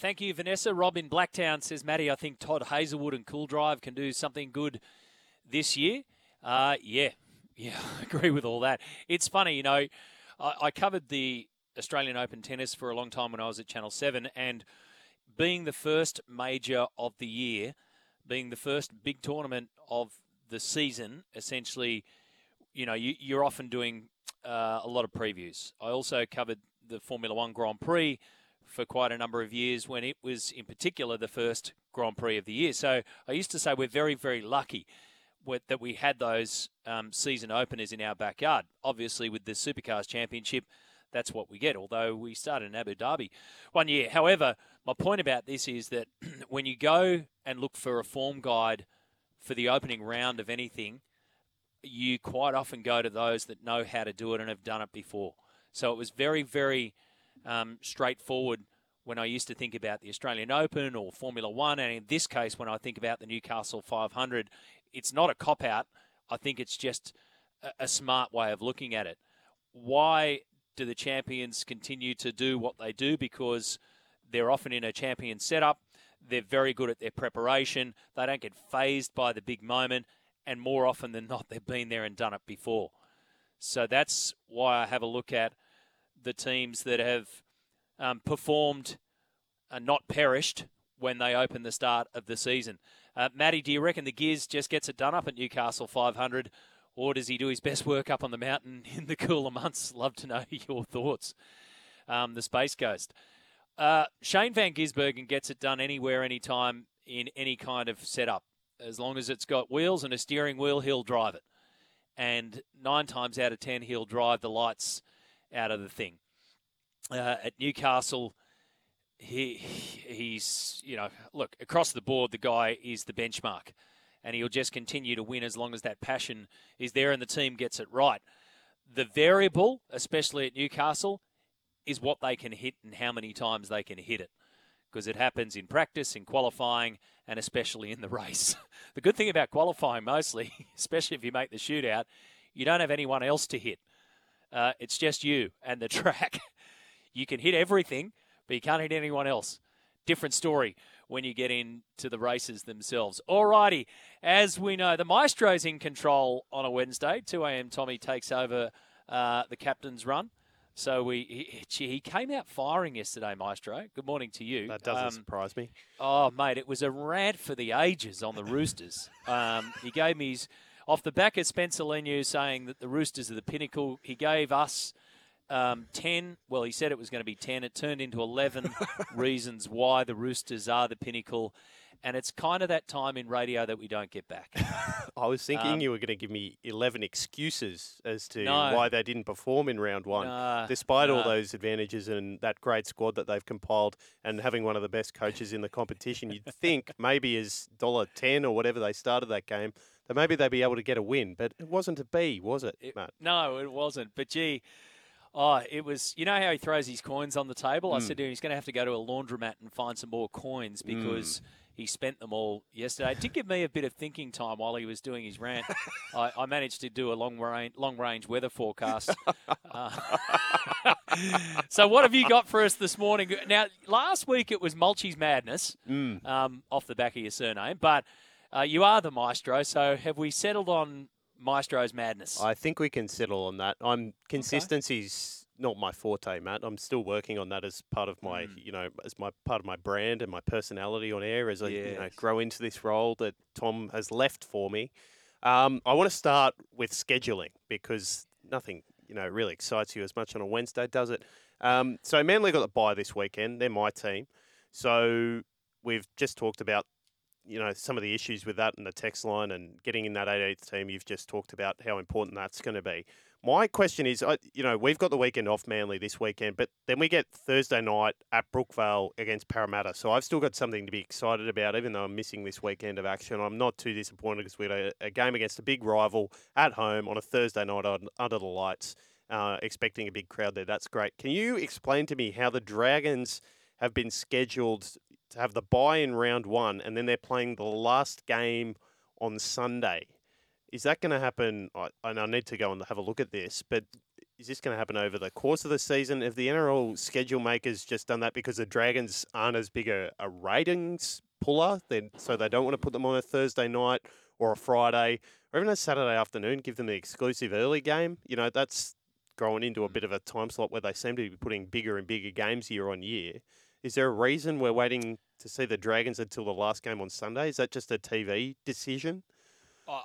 Thank you, Vanessa. Robin Blacktown says, Maddie, I think Todd Hazelwood and Cool Drive can do something good this year. Uh, yeah, yeah, I agree with all that. It's funny, you know, I, I covered the Australian Open tennis for a long time when I was at Channel 7, and being the first major of the year, being the first big tournament of the season, essentially, you know, you, you're often doing uh, a lot of previews. I also covered the Formula One Grand Prix for quite a number of years when it was, in particular, the first Grand Prix of the year. So I used to say we're very, very lucky that we had those um, season openers in our backyard. Obviously, with the Supercars Championship, that's what we get, although we started in Abu Dhabi one year. However, my point about this is that when you go and look for a form guide for the opening round of anything, you quite often go to those that know how to do it and have done it before. So it was very, very um, straightforward when I used to think about the Australian Open or Formula One, and in this case, when I think about the Newcastle 500, it's not a cop out. I think it's just a, a smart way of looking at it. Why do the champions continue to do what they do? Because they're often in a champion setup. They're very good at their preparation. They don't get phased by the big moment. And more often than not, they've been there and done it before. So that's why I have a look at the teams that have um, performed and not perished when they open the start of the season. Uh, Matty, do you reckon the Giz just gets it done up at Newcastle 500, or does he do his best work up on the mountain in the cooler months? Love to know your thoughts. Um, the Space Coast. Uh, Shane Van Gisbergen gets it done anywhere, anytime, in any kind of setup. As long as it's got wheels and a steering wheel, he'll drive it. And nine times out of ten, he'll drive the lights out of the thing. Uh, at Newcastle, he he's you know look across the board the guy is the benchmark, and he'll just continue to win as long as that passion is there and the team gets it right. The variable, especially at Newcastle, is what they can hit and how many times they can hit it, because it happens in practice, in qualifying, and especially in the race. the good thing about qualifying, mostly, especially if you make the shootout, you don't have anyone else to hit. Uh, it's just you and the track. you can hit everything, but you can't hit anyone else. Different story when you get into the races themselves. Alrighty, as we know, the Maestro's in control on a Wednesday. 2 a.m. Tommy takes over uh, the captain's run. So we he, he, came out firing yesterday, Maestro. Good morning to you. That doesn't um, surprise me. Oh, mate, it was a rant for the ages on the Roosters. um, he gave me his off the back of Spencer Leniu saying that the Roosters are the pinnacle, he gave us um, 10. Well, he said it was going to be 10. It turned into 11 reasons why the Roosters are the pinnacle. And it's kind of that time in radio that we don't get back. I was thinking um, you were going to give me 11 excuses as to no, why they didn't perform in round one, despite all those advantages and that great squad that they've compiled and having one of the best coaches in the competition. You'd think maybe as $1.10 or whatever they started that game, that maybe they'd be able to get a win, but it wasn't to be, was it, it Matt? No, it wasn't. But gee, oh, it was. You know how he throws his coins on the table? Mm. I said to him, he's going to have to go to a laundromat and find some more coins because. Mm. He spent them all yesterday. It did give me a bit of thinking time while he was doing his rant. I, I, managed to do a long range, long range weather forecast. uh, so, what have you got for us this morning? Now, last week it was Mulchy's Madness mm. um, off the back of your surname, but uh, you are the maestro, so have we settled on maestro's madness? I think we can settle on that. I'm consistency's okay. not my forte, Matt. I'm still working on that as part of my, mm. you know, as my part of my brand and my personality on air as I yes. you know, grow into this role that Tom has left for me. Um, I want to start with scheduling because nothing, you know, really excites you as much on a Wednesday, does it? Um, so Manly got the bye this weekend. They're my team. So we've just talked about you know some of the issues with that and the text line and getting in that 18th team. You've just talked about how important that's going to be. My question is, you know, we've got the weekend off Manly this weekend, but then we get Thursday night at Brookvale against Parramatta. So I've still got something to be excited about, even though I'm missing this weekend of action. I'm not too disappointed because we got a, a, game against a big rival at home on a Thursday night under the lights, uh, expecting a big crowd there. That's great. Can you explain to me how the Dragons have been scheduled to have the bye in round one, and then they're playing the last game on Sunday? Is that going to happen? And I need to go and have a look at this, but is this going to happen over the course of the season? Have the NRL schedule makers just done that because the Dragons aren't as big a, a ratings puller, then so they don't want to put them on a Thursday night or a Friday or even a Saturday afternoon, give them the exclusive early game? You know, that's growing into a hmm. bit of a time slot where they seem to be putting bigger and bigger games year on year. Is there a reason we're waiting to see the Dragons until the last game on Sunday? Is that just a TV decision?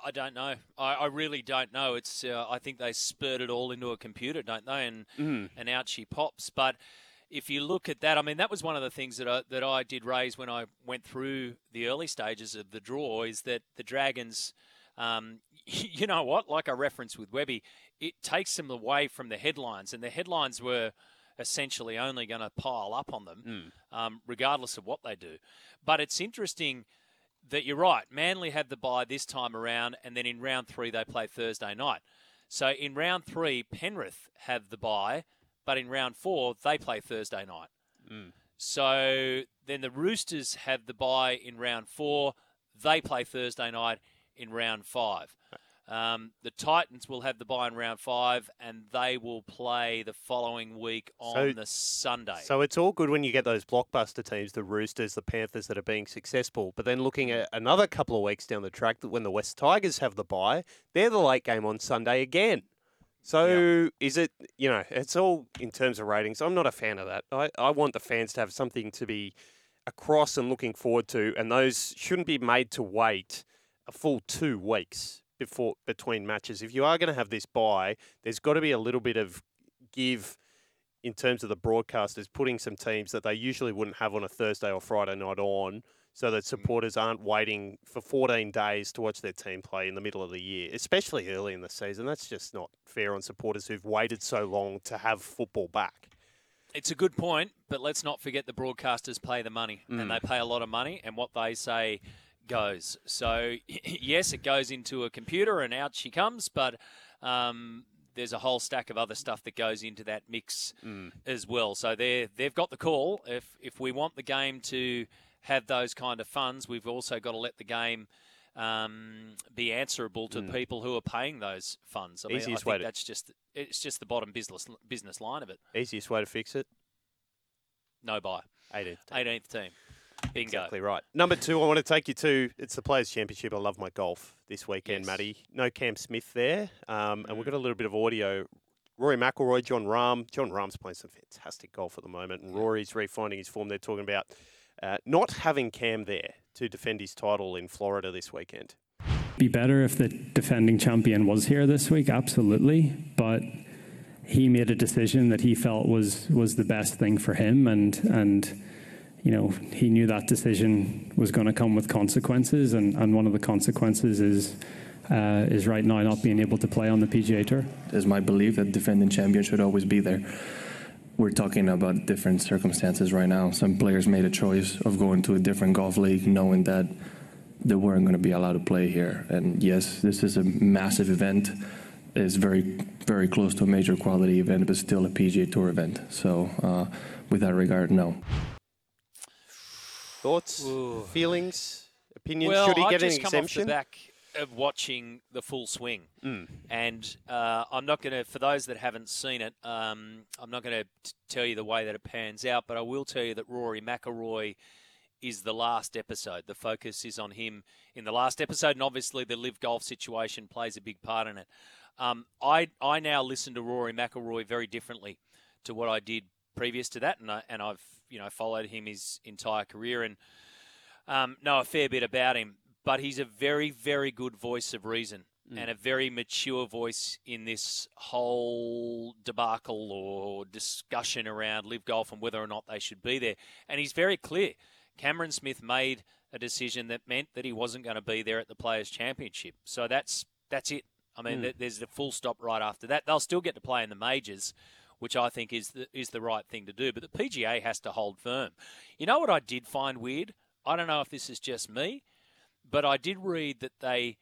I don't know. I, I really don't know. It's uh, I think they spurred it all into a computer, don't they? And mm. and out she pops. But if you look at that, I mean, that was one of the things that I, that I did raise when I went through the early stages of the draw is that the Dragons, um, you know what? Like I referenced with Webby, it takes them away from the headlines, and the headlines were essentially only going to pile up on them, mm. um, regardless of what they do. But it's interesting that you're right. Manly had the bye this time around, and then in round three they play Thursday night. So in round three, Penrith have the bye, but in round four they play Thursday night. Mm. So then the Roosters have the bye in round four. They play Thursday night in round five. Um, the Titans will have the bye in round five, and they will play the following week on so, the Sunday. So it's all good when you get those blockbuster teams, the Roosters, the Panthers, that are being successful. But then looking at another couple of weeks down the track, that when the West Tigers have the bye, they're the late game on Sunday again. So yep. is it, you know, it's all in terms of ratings. I'm not a fan of that. I, I want the fans to have something to be across and looking forward to, and those shouldn't be made to wait a full two weeks before between matches. If you are going to have this buy, there's got to be a little bit of give in terms of the broadcasters putting some teams that they usually wouldn't have on a Thursday or Friday night on so that mm. supporters aren't waiting for 14 days to watch their team play in the middle of the year, especially early in the season. That's just not fair on supporters who've waited so long to have football back. It's a good point, but let's not forget the broadcasters pay the money, mm. and they pay a lot of money, and what they say goes. So, yes, it goes into a computer and out she comes, but um, there's a whole stack of other stuff that goes into that mix mm. as well. So they they've got the call. If if we want the game to have those kind of funds, we've also got to let the game um, be answerable to mm. people who are paying those funds. I Easiest mean, I way to, that's just it's just the bottom business business line of it. Easiest way to fix it. No buy. 18th. 18th team. Bingo. Exactly right. Number two, I want to take you to it's the Players Championship. I love my golf this weekend, yes. Matty. No Cam Smith there, um, and we've got a little bit of audio. Rory McIlroy, Jon Rahm. Jon Rahm's playing some fantastic golf at the moment, and Rory's refinding his form. They're talking about uh, not having Cam there to defend his title in Florida this weekend. Be better if the defending champion was here this week, absolutely, but he made a decision that he felt was was the best thing for him, and and you know, he knew that decision was going to come with consequences, and, and one of the consequences is uh, is right now not being able to play on the PGA Tour. It's my belief that defending champion should always be there. We're talking about different circumstances right now. Some players made a choice of going to a different golf league, knowing that they weren't going to be allowed to play here. And yes, this is a massive event. It's very, very close to a major quality event, but still a PGA Tour event. So, uh, with that regard, no. Thoughts, Ooh. feelings, opinions? Well, Should he I get an exemption? Come off the back of watching the full swing, mm. and uh, I'm not going to. For those that haven't seen it, um, I'm not going to tell you the way that it pans out, but I will tell you that Rory McIlroy is the last episode. The focus is on him in the last episode, and obviously the LIV Golf situation plays a big part in it. Um, I I now listen to Rory McIlroy very differently to what I did previous to that, and I, and I've you know followed him his entire career and um, know a fair bit about him. But he's a very, very good voice of reason mm. and a very mature voice in this whole debacle or discussion around LIV Golf and whether or not they should be there. And he's very clear. Cameron Smith made a decision that meant that he wasn't going to be there at the Players' Championship. So that's that's it. I mean, mm. there's the full stop right after that. They'll still get to play in the majors, which I think is the, is the right thing to do. But the PGA has to hold firm. You know what I did find weird? I don't know if this is just me, but I did read that they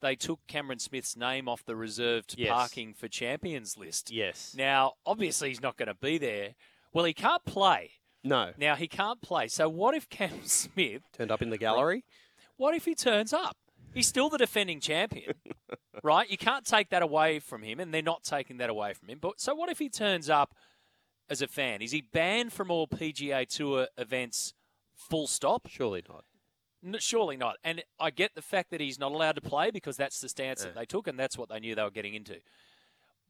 they took Cameron Smith's name off the reserved yes. parking for champions list. Yes. Now, obviously, he's not going to be there. Well, he can't play. No. Now he can't play. So what if Cam Smith turned up in the gallery? What if he turns up? He's still the defending champion, right? You can't take that away from him, and they're not taking that away from him. But so what if he turns up as a fan? Is he banned from all PGA Tour events? Full stop. Surely not. No, surely not. And I get the fact that he's not allowed to play because that's the stance yeah. that they took, and that's what they knew they were getting into.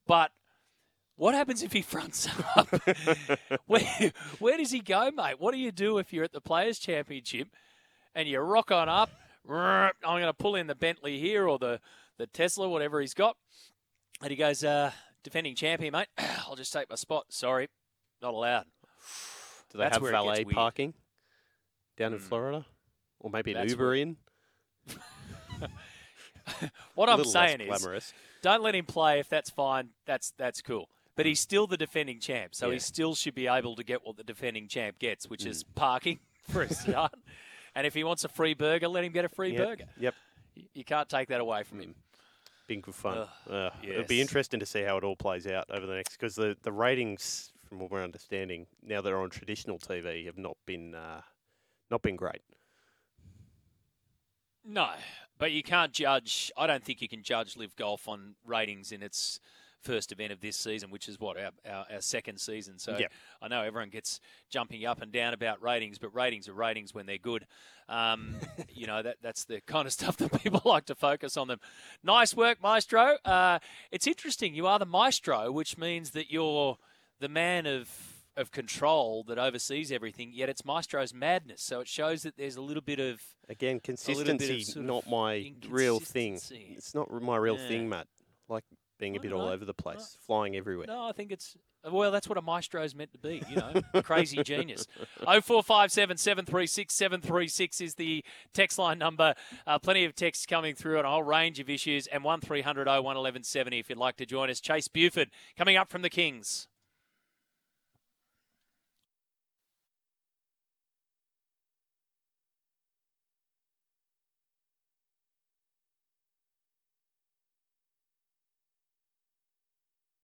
But what happens if he fronts up? where, where does he go, mate? What do you do if you're at the Players' Championship and you rock on up? I'm going to pull in the Bentley here or the, the Tesla, whatever he's got. And he goes, uh, defending champion, mate. I'll just take my spot. Sorry, not allowed. Do they That's have valet parking down in mm. Florida? Or maybe an That's Uber in? what I'm saying is, don't let him play if that's fine. That's that's cool. But he's still the defending champ, so yeah. he still should be able to get what the defending champ gets, which mm. is parking for a start. And if he wants a free burger, let him get a free yep. burger. Yep. You can't take that away from him. Been good fun. Uh, yes. It'll be interesting to see how it all plays out over the next because the, the ratings, from what we're understanding, now they're on traditional TV, have not been uh, not been great. No, but you can't judge. I don't think you can judge LIV Golf on ratings in its first event of this season, which is what our, our, our second season. So yep. I know everyone gets jumping up and down about ratings, but ratings are ratings when they're good. Um, you know that that's the kind of stuff that people like to focus on them. Nice work, Maestro. Uh, it's interesting. You are the Maestro, which means that you're the man of of control that oversees everything, yet it's Maestro's madness. So it shows that there's a little bit of again consistency, not my real thing. It's not my real yeah. thing, Matt. Like being a bit all over the place, no. flying everywhere. No, I think it's well, that's what a maestro is meant to be, you know, crazy genius. 0457 736 736 is the text line number. Uh, plenty of texts coming through on a whole range of issues, and 1300 01 1170 if you'd like to join us. Chase Buford coming up from the Kings.